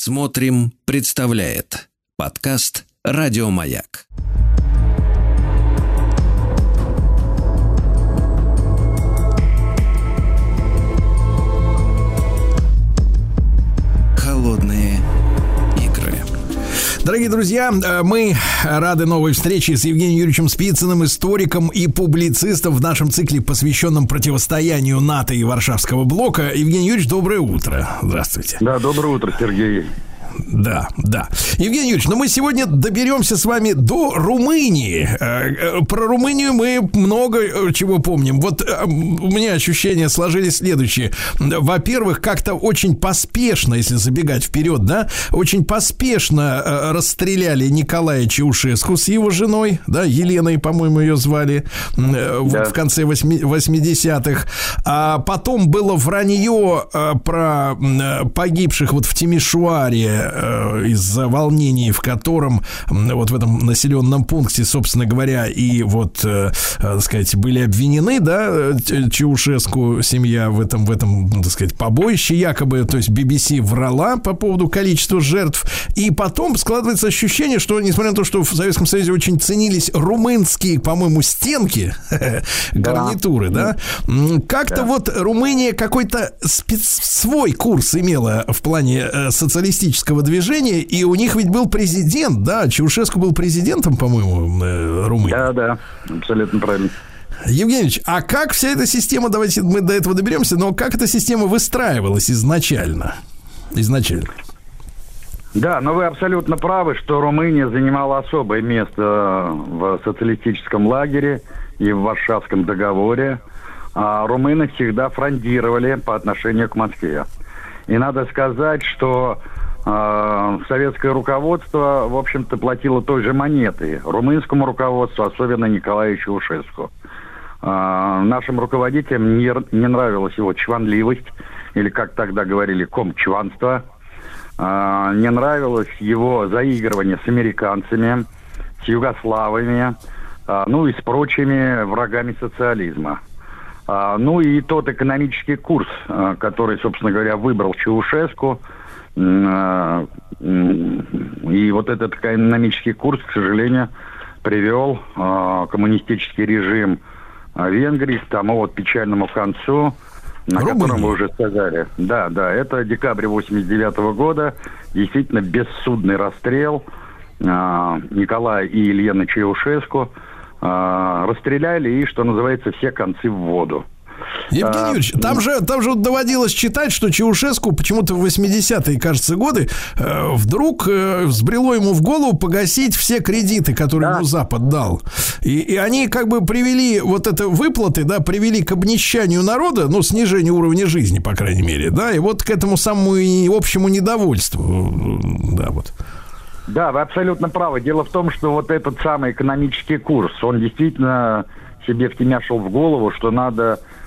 Смотрим, представляет подкаст Радиомаяк. Холодные игры. Дорогие друзья, э, мы рады новой встрече с Евгением Юрьевичем Спицыным, историком и публицистом в нашем цикле, посвященном противостоянию НАТО и Варшавского блока. Евгений Юрьевич, доброе утро. Здравствуйте. Да, доброе утро, Сергей. Да, да. Евгений Юрьевич, ну мы сегодня доберемся с вами до Румынии. Э, э, про Румынию мы много э, чего помним. Вот у меня ощущения сложились следующие. Во-первых, как-то очень поспешно, если забегать вперед, да, очень поспешно расстреляли Николая Чаушеску с его женой, да, Еленой, по-моему, ее звали, да. вот в конце 80-х. А потом было вранье про погибших вот в Тимишуаре Э, из-за волнений, в котором вот в этом населенном пункте, собственно говоря, и вот, э, э, так сказать, были обвинены, да, Чаушеску семья в этом, в этом, так сказать, побоище якобы, то есть BBC врала по поводу количества жертв, и потом складывается ощущение, что, несмотря на то, что в Советском Союзе очень ценились румынские, по-моему, стенки, гарнитуры, да, как-то вот Румыния какой-то свой курс имела в плане социалистического румынского движения, и у них ведь был президент, да, Чаушеску был президентом, по-моему, э, Румынии. Да, да, абсолютно правильно. Евгеньевич, а как вся эта система, давайте мы до этого доберемся, но как эта система выстраивалась изначально? Изначально. Да, но вы абсолютно правы, что Румыния занимала особое место в социалистическом лагере и в Варшавском договоре. А румыны всегда фрондировали по отношению к Москве. И надо сказать, что советское руководство, в общем-то, платило той же монеты румынскому руководству, особенно Николаю Чаушеску. А, нашим руководителям не, нравилась его чванливость, или, как тогда говорили, комчванство. А, не нравилось его заигрывание с американцами, с югославами, ну и с прочими врагами социализма. Ну и тот экономический курс, который, собственно говоря, выбрал Чаушеску – а, и вот этот экономический курс, к сожалению, привел э, коммунистический режим Венгрии к тому вот печальному концу, на Румыния. котором вы уже сказали. Да, да, это декабрь 89 -го года, действительно бессудный расстрел э, Николая и Елены Чаушеску. Э, расстреляли и, что называется, все концы в воду. Евгений а, Юрьевич, там же, там же доводилось читать, что Чаушеску почему-то в 80-е, кажется, годы э, вдруг э, взбрело ему в голову погасить все кредиты, которые да. ему Запад дал. И, и они как бы привели вот это выплаты, да, привели к обнищанию народа, ну, снижению уровня жизни, по крайней мере, да, и вот к этому самому общему недовольству, да, вот. Да, вы абсолютно правы. Дело в том, что вот этот самый экономический курс, он действительно себе втемяшил в голову, что надо Э,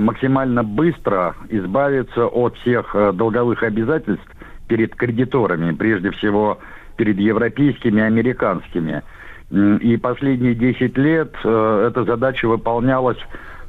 максимально быстро избавиться от всех э, долговых обязательств перед кредиторами, прежде всего перед европейскими и американскими. И последние 10 лет э, эта задача выполнялась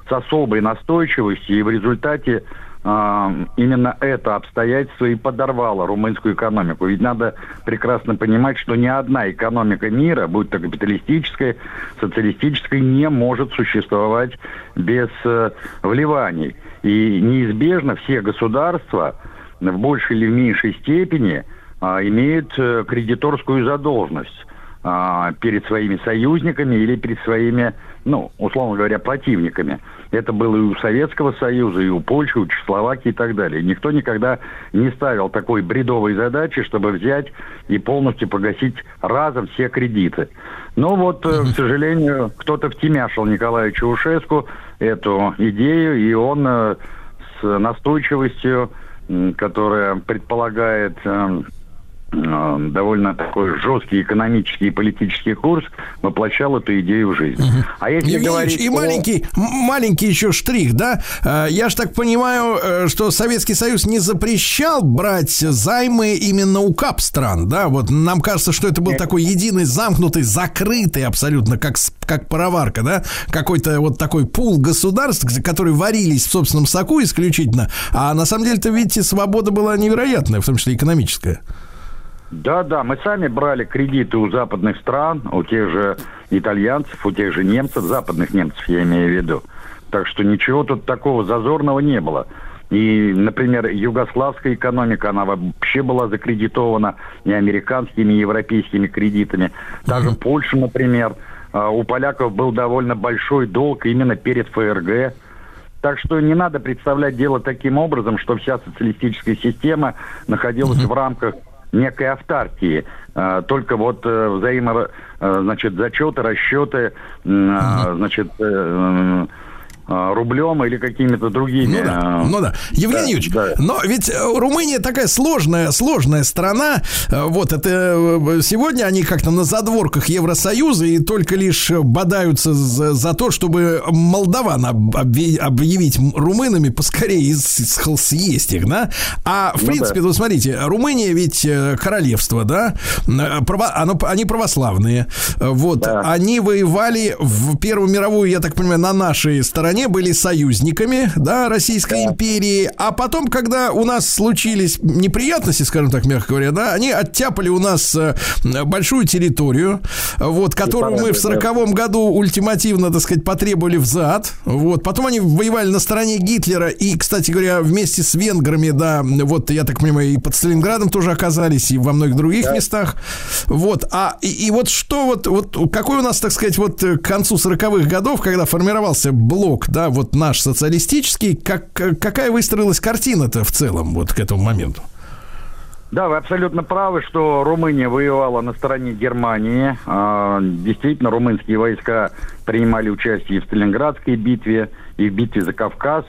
с особой настойчивостью, и в результате именно это обстоятельство и подорвало румынскую экономику. Ведь надо прекрасно понимать, что ни одна экономика мира, будь то капиталистическая, социалистическая, не может существовать без э, вливаний. И неизбежно все государства в большей или в меньшей степени а, имеют э, кредиторскую задолженность а, перед своими союзниками или перед своими, ну, условно говоря, противниками. Это было и у Советского Союза, и у Польши, и у Чехословакии и так далее. Никто никогда не ставил такой бредовой задачи, чтобы взять и полностью погасить разом все кредиты. Но вот, mm-hmm. к сожалению, кто-то втемяшил Николаю Чаушеску эту идею, и он э, с настойчивостью, которая предполагает э, Э, довольно такой жесткий экономический и политический курс воплощал эту идею в жизнь. Угу. А если Евгений говорить и о... маленький, маленький еще штрих, да? Э, я ж так понимаю, э, что Советский Союз не запрещал брать займы именно у КАП стран, да? Вот нам кажется, что это был такой единый, замкнутый, закрытый абсолютно, как, как пароварка, да? Какой-то вот такой пул государств, которые варились в собственном соку исключительно. А на самом деле-то, видите, свобода была невероятная, в том числе экономическая. Да, да, мы сами брали кредиты у западных стран, у тех же итальянцев, у тех же немцев, западных немцев я имею в виду. Так что ничего тут такого зазорного не было. И, например, югославская экономика, она вообще была закредитована и американскими, и европейскими кредитами. Даже Польша, например, а, у поляков был довольно большой долг именно перед ФРГ. Так что не надо представлять дело таким образом, что вся социалистическая система находилась в рамках некой автаркии. А, только вот э, взаимо, э, значит, зачеты, расчеты, а, значит, э, рублем или какими-то другими. Ну да, ну да. Евгений да, Юрьевич, да. но ведь э, Румыния такая сложная, сложная страна. Э, вот это э, сегодня они как-то на задворках Евросоюза и только лишь бодаются за, за то, чтобы молдаван объявить румынами поскорее съесть их, да? А в ну принципе, да. вы смотрите, Румыния ведь королевство, да? Право, оно, они православные. Вот, да. они воевали в Первую мировую, я так понимаю, на нашей стороне стране были союзниками, да, Российской да. империи, а потом, когда у нас случились неприятности, скажем так, мягко говоря, да, они оттяпали у нас э, большую территорию, вот, которую мы в сороковом году ультимативно, так сказать, потребовали взад, вот, потом они воевали на стороне Гитлера. И, кстати говоря, вместе с венграми, да, вот, я так понимаю, и под Сталинградом тоже оказались, и во многих других да. местах, вот, а, и, и вот что вот, вот, какой у нас, так сказать, вот к концу сороковых годов, когда формировался блок да, вот наш социалистический, как, какая выстроилась картина-то в целом вот к этому моменту? Да, вы абсолютно правы, что Румыния воевала на стороне Германии. А, действительно, румынские войска принимали участие и в Сталинградской битве, и в битве за Кавказ,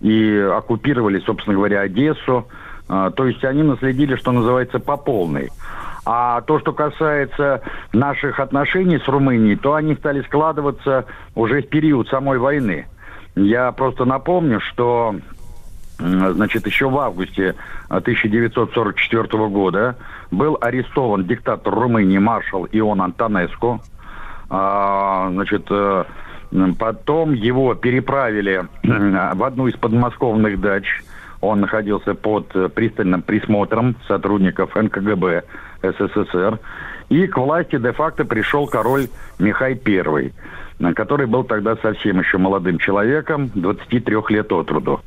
и оккупировали, собственно говоря, Одессу. А, то есть они наследили, что называется, по полной. А то, что касается наших отношений с Румынией, то они стали складываться уже в период самой войны. Я просто напомню, что значит, еще в августе 1944 года был арестован диктатор Румынии маршал Ион Антонеску. А, значит, э, потом его переправили в одну из подмосковных дач. Он находился под пристальным присмотром сотрудников НКГБ СССР. И к власти де-факто пришел король Михай I который был тогда совсем еще молодым человеком, 23 лет от роду.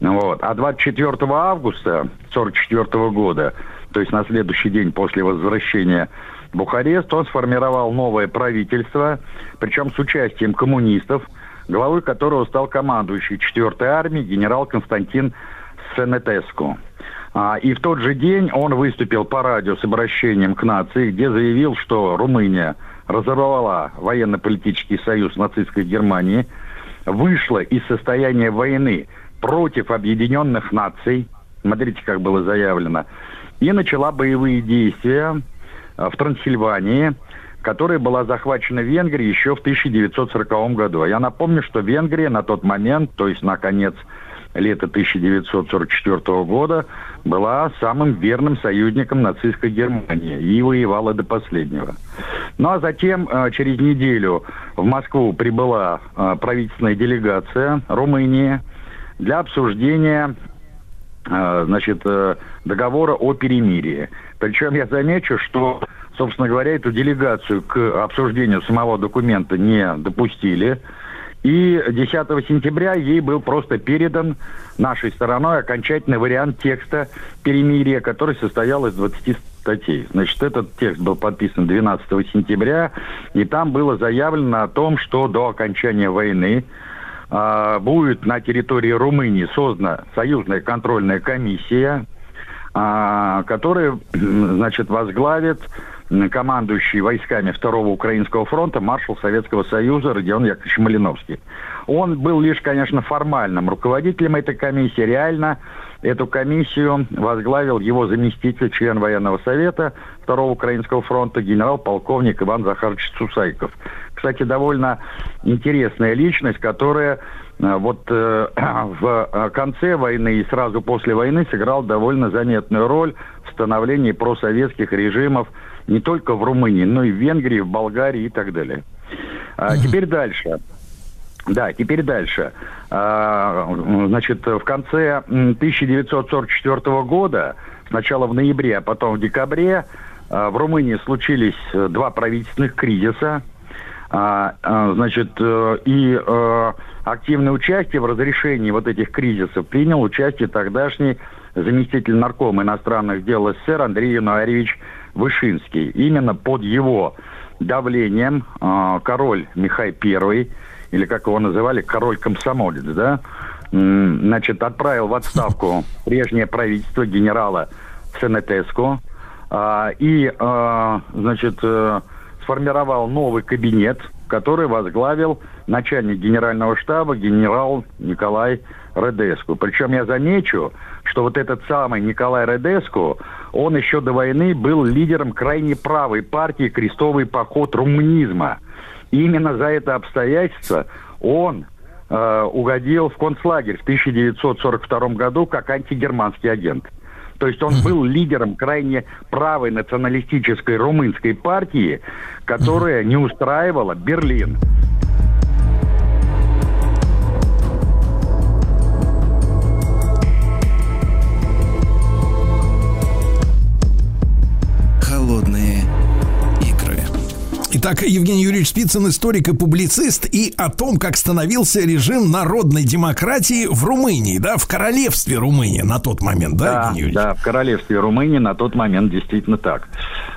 Вот. А 24 августа 1944 года, то есть на следующий день после возвращения в Бухарест, он сформировал новое правительство, причем с участием коммунистов, главой которого стал командующий 4-й армией генерал Константин Сенетеску. А, и в тот же день он выступил по радио с обращением к нации, где заявил, что Румыния – разорвала военно-политический союз нацистской Германии, вышла из состояния войны против объединенных наций, смотрите, как было заявлено, и начала боевые действия э, в Трансильвании, которая была захвачена Венгрией еще в 1940 году. А я напомню, что Венгрия на тот момент, то есть на конец лета 1944 года, была самым верным союзником нацистской Германии и воевала до последнего. Ну а затем, э, через неделю, в Москву прибыла э, правительственная делегация Румынии для обсуждения э, значит, договора о перемирии. Причем я замечу, что, собственно говоря, эту делегацию к обсуждению самого документа не допустили. И 10 сентября ей был просто передан нашей стороной окончательный вариант текста перемирия, который состоял из 20 статей. Значит, этот текст был подписан 12 сентября, и там было заявлено о том, что до окончания войны э, будет на территории Румынии создана союзная контрольная комиссия, э, которая, значит, возглавит командующий войсками Второго Украинского фронта маршал Советского Союза Родион Яковлевич Малиновский. Он был лишь, конечно, формальным руководителем этой комиссии. Реально эту комиссию возглавил его заместитель, член военного совета Второго Украинского фронта, генерал-полковник Иван Захарович Сусайков. Кстати, довольно интересная личность, которая э, вот э, в э, конце войны и сразу после войны сыграл довольно заметную роль в становлении просоветских режимов не только в Румынии, но и в Венгрии, в Болгарии и так далее. А, теперь дальше. Да, теперь дальше. А, значит, в конце 1944 года сначала в ноябре, а потом в декабре э, в Румынии случились э, два правительственных кризиса. А, а, значит, э, и э, активное участие в разрешении вот этих кризисов принял участие тогдашний заместитель наркома иностранных дел СССР Андрей Януарьевич Вышинский. Именно под его давлением э, король Михай I, или как его называли, король-комсомолец, да, значит, отправил в отставку прежнее правительство генерала Сенетеску и, значит, сформировал новый кабинет, который возглавил начальник генерального штаба генерал Николай Редеску. Причем я замечу, что вот этот самый Николай Редеску, он еще до войны был лидером крайне правой партии «Крестовый поход румынизма». И именно за это обстоятельство он э, угодил в концлагерь в 1942 году как антигерманский агент. То есть он был лидером крайне правой националистической румынской партии, которая не устраивала Берлин. Итак, Евгений Юрьевич Спицын, историк и публицист, и о том, как становился режим народной демократии в Румынии, да, в королевстве Румынии на тот момент, да, да Евгений Юрьевич? Да, в королевстве Румынии на тот момент действительно так.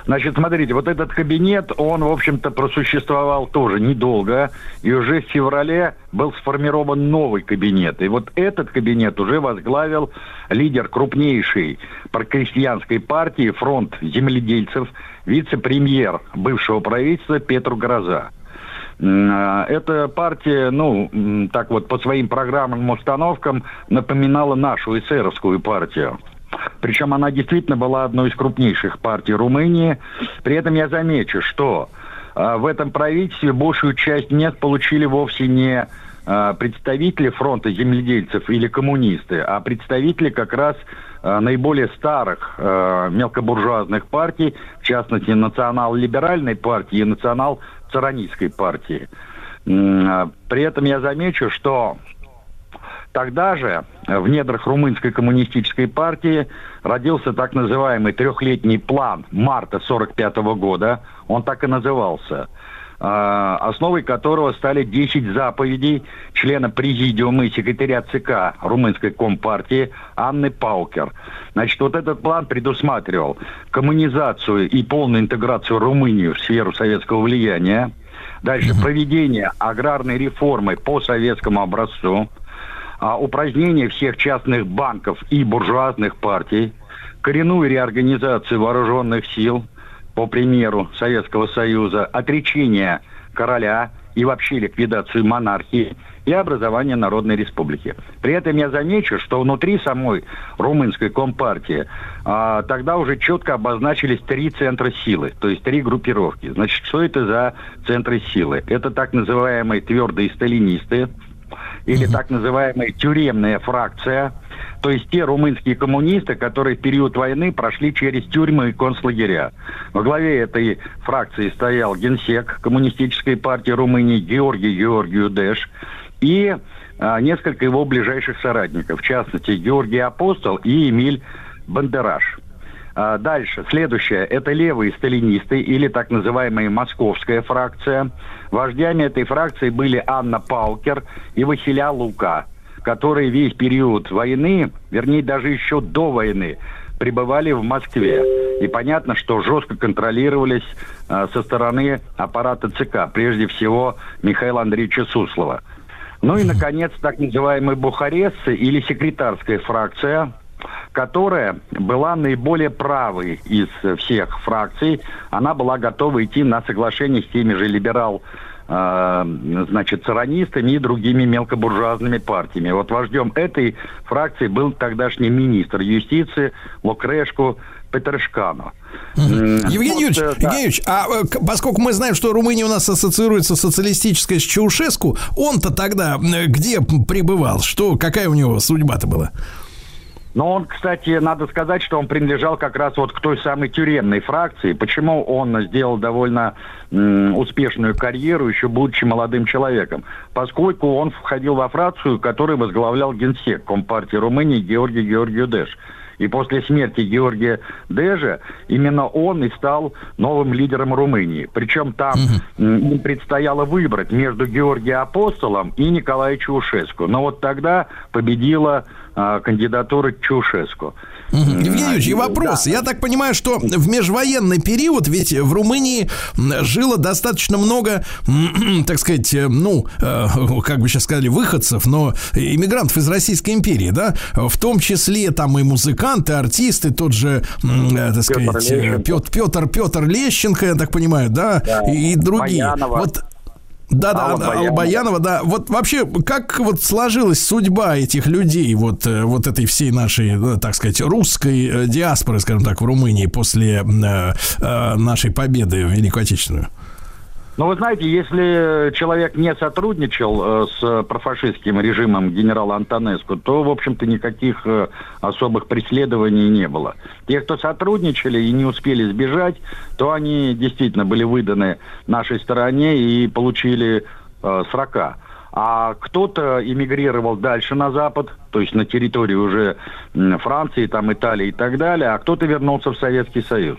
Значит, смотрите, вот этот кабинет, он, в общем-то, просуществовал тоже недолго, и уже в феврале был сформирован новый кабинет. И вот этот кабинет уже возглавил лидер крупнейшей крестьянской партии «Фронт земледельцев» вице-премьер бывшего правительства Петр Гроза. А, эта партия, ну, так вот, по своим программным установкам напоминала нашу эсеровскую партию. Причем она действительно была одной из крупнейших партий Румынии. При этом я замечу, что э, в этом правительстве большую часть мест получили вовсе не представители фронта земледельцев или коммунисты, а представители как раз Э, наиболее старых э, мелкобуржуазных партий, в частности, национал-либеральной партии и национал-царанистской партии. Э, при этом я замечу, что Тогда же в недрах румынской коммунистической партии родился так называемый трехлетний план марта 1945 года. Он так и назывался. А, основой которого стали 10 заповедей члена президиума и секретаря ЦК Румынской Компартии Анны Паукер. Значит, вот этот план предусматривал коммунизацию и полную интеграцию Румынии в сферу советского влияния, дальше проведение аграрной реформы по советскому образцу, а, упразднение всех частных банков и буржуазных партий, коренную реорганизацию вооруженных сил – по примеру Советского Союза, отречение короля и вообще ликвидацию монархии и образование Народной Республики. При этом я замечу, что внутри самой румынской компартии а, тогда уже четко обозначились три центра силы, то есть три группировки. Значит, что это за центры силы? Это так называемые твердые сталинисты, или так называемая тюремная фракция, то есть те румынские коммунисты, которые в период войны прошли через тюрьмы и концлагеря. Во главе этой фракции стоял генсек коммунистической партии Румынии Георгий Георгию Дэш и а, несколько его ближайших соратников, в частности Георгий Апостол и Эмиль Бандераш. А, дальше, следующее, это левые сталинисты или так называемая московская фракция. Вождями этой фракции были Анна Паукер и Василя Лука, которые весь период войны, вернее даже еще до войны, пребывали в Москве. И понятно, что жестко контролировались э, со стороны аппарата ЦК, прежде всего Михаила Андреевича Суслова. Ну и, наконец, так называемые бухарестцы или секретарская фракция – которая была наиболее правой из всех фракций. Она была готова идти на соглашение с теми же либерал э, значит, царанистами и другими мелкобуржуазными партиями. Вот вождем этой фракции был тогдашний министр юстиции Лукрешко Петершкану. Евгений Юрьевич, вот, да. Евгений Юрьевич, а э, поскольку мы знаем, что Румыния у нас ассоциируется социалистической с Чаушеску, он-то тогда где пребывал? Что, какая у него судьба-то была? Но он, кстати, надо сказать, что он принадлежал как раз вот к той самой тюремной фракции. Почему он сделал довольно м, успешную карьеру, еще будучи молодым человеком? Поскольку он входил во фракцию, которую возглавлял генсек Компартии Румынии Георгий Георгию Дэш. И после смерти Георгия Дежа именно он и стал новым лидером Румынии. Причем там угу. им предстояло выбрать между Георгием Апостолом и Николаем Чаушеску. Но вот тогда победила а, кандидатура Чаушеску. Евгений Юрьевич, и вопрос. Да. Я так понимаю, что в межвоенный период ведь в Румынии жило достаточно много, так сказать, э, ну, э, как бы сейчас сказали, выходцев, но иммигрантов из Российской империи, да? В том числе там и музыканты, артисты, тот же, э, так сказать, Петр, Петр, Петр Лещенко, я так понимаю, да? да. И, и другие. Баянова. Вот да, да, Алла, Алла Баянова, да. Вот вообще, как вот сложилась судьба этих людей, вот, э, вот этой всей нашей, э, так сказать, русской э, диаспоры, скажем так, в Румынии после нашей победы в Великую Отечественную? Ну, вы знаете, если человек не сотрудничал э, с профашистским режимом генерала Антонеску, то, в общем-то, никаких э, особых преследований не было. Те, кто сотрудничали и не успели сбежать, то они действительно были выданы нашей стороне и получили э, срока. А кто-то эмигрировал дальше на Запад, то есть на территории уже Франции, там Италии и так далее, а кто-то вернулся в Советский Союз.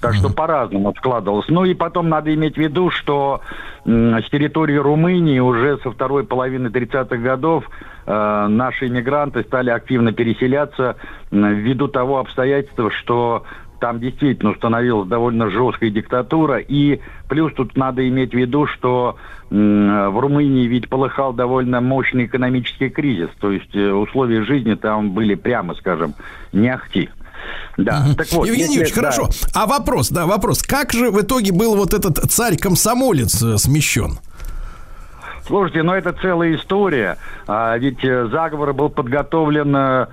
Так что по-разному складывалось. Ну и потом надо иметь в виду, что с территории Румынии уже со второй половины 30-х годов э, наши иммигранты стали активно переселяться ввиду того обстоятельства, что там действительно установилась довольно жесткая диктатура. И плюс тут надо иметь в виду, что в Румынии ведь полыхал довольно мощный экономический кризис. То есть э, условия жизни там были, прямо скажем, не ахти. Да. Угу. Так вот, Евгений Юрьевич, да. хорошо. А вопрос, да, вопрос. Как же в итоге был вот этот царь-комсомолец э, смещен? Слушайте, ну это целая история. А, ведь э, заговор был подготовлен э,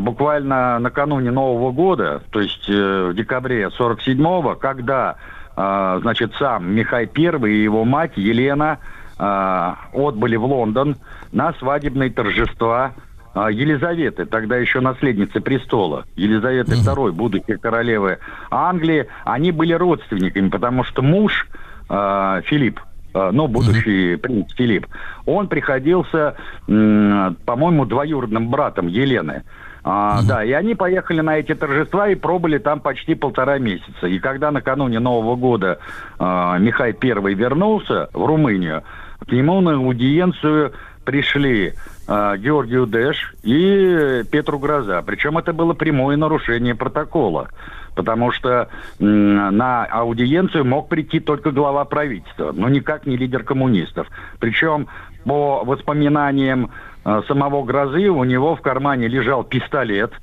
буквально накануне Нового года, то есть в декабре 47-го, когда, а, значит, сам Михай I и его мать Елена а, отбыли в Лондон на свадебные торжества а, Елизаветы, тогда еще наследницы престола, Елизаветы II, будущей королевы Англии, они были родственниками, потому что муж э, Филипп, э, ну, будущий принц Филипп, он приходился, по-моему, двоюродным братом Елены. А, mm Да, и они поехали на эти торжества и пробыли там почти полтора месяца. И когда накануне Нового года э, Михай I вернулся в Румынию, к нему на аудиенцию пришли э, Георгию Дэш и Петру Гроза. Причем это было прямое нарушение протокола. Потому что э, на аудиенцию мог прийти только глава правительства, но никак не лидер коммунистов. Причем по воспоминаниям самого Грозы у него в кармане лежал пистолет –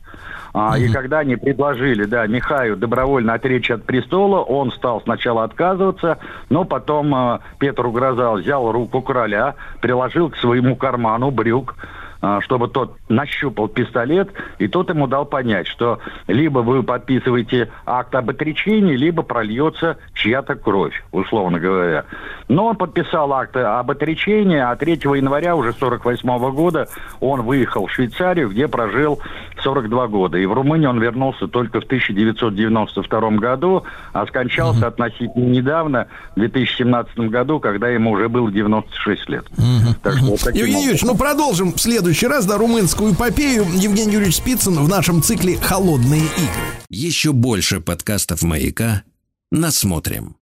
а, И когда они предложили, да, Михаю добровольно отречься от престола, он стал сначала отказываться, но потом э, Петр Угрозал взял руку короля, приложил к своему карману брюк, чтобы тот нащупал пистолет, и тот ему дал понять, что либо вы подписываете акт об отречении, либо прольется чья-то кровь, условно говоря. Но он подписал акт об отречении, а 3 января уже 48 года он выехал в Швейцарию, где прожил 42 года. И в Румынию он вернулся только в 1992 году, а скончался mm-hmm. относительно недавно, в 2017 году, когда ему уже было 96 лет. Mm-hmm. Так что, вот Евгений Юрьевич, ну продолжим в следующий следующий раз, да, румынскую эпопею. Евгений Юрьевич Спицын в нашем цикле «Холодные игры». Еще больше подкастов «Маяка» насмотрим.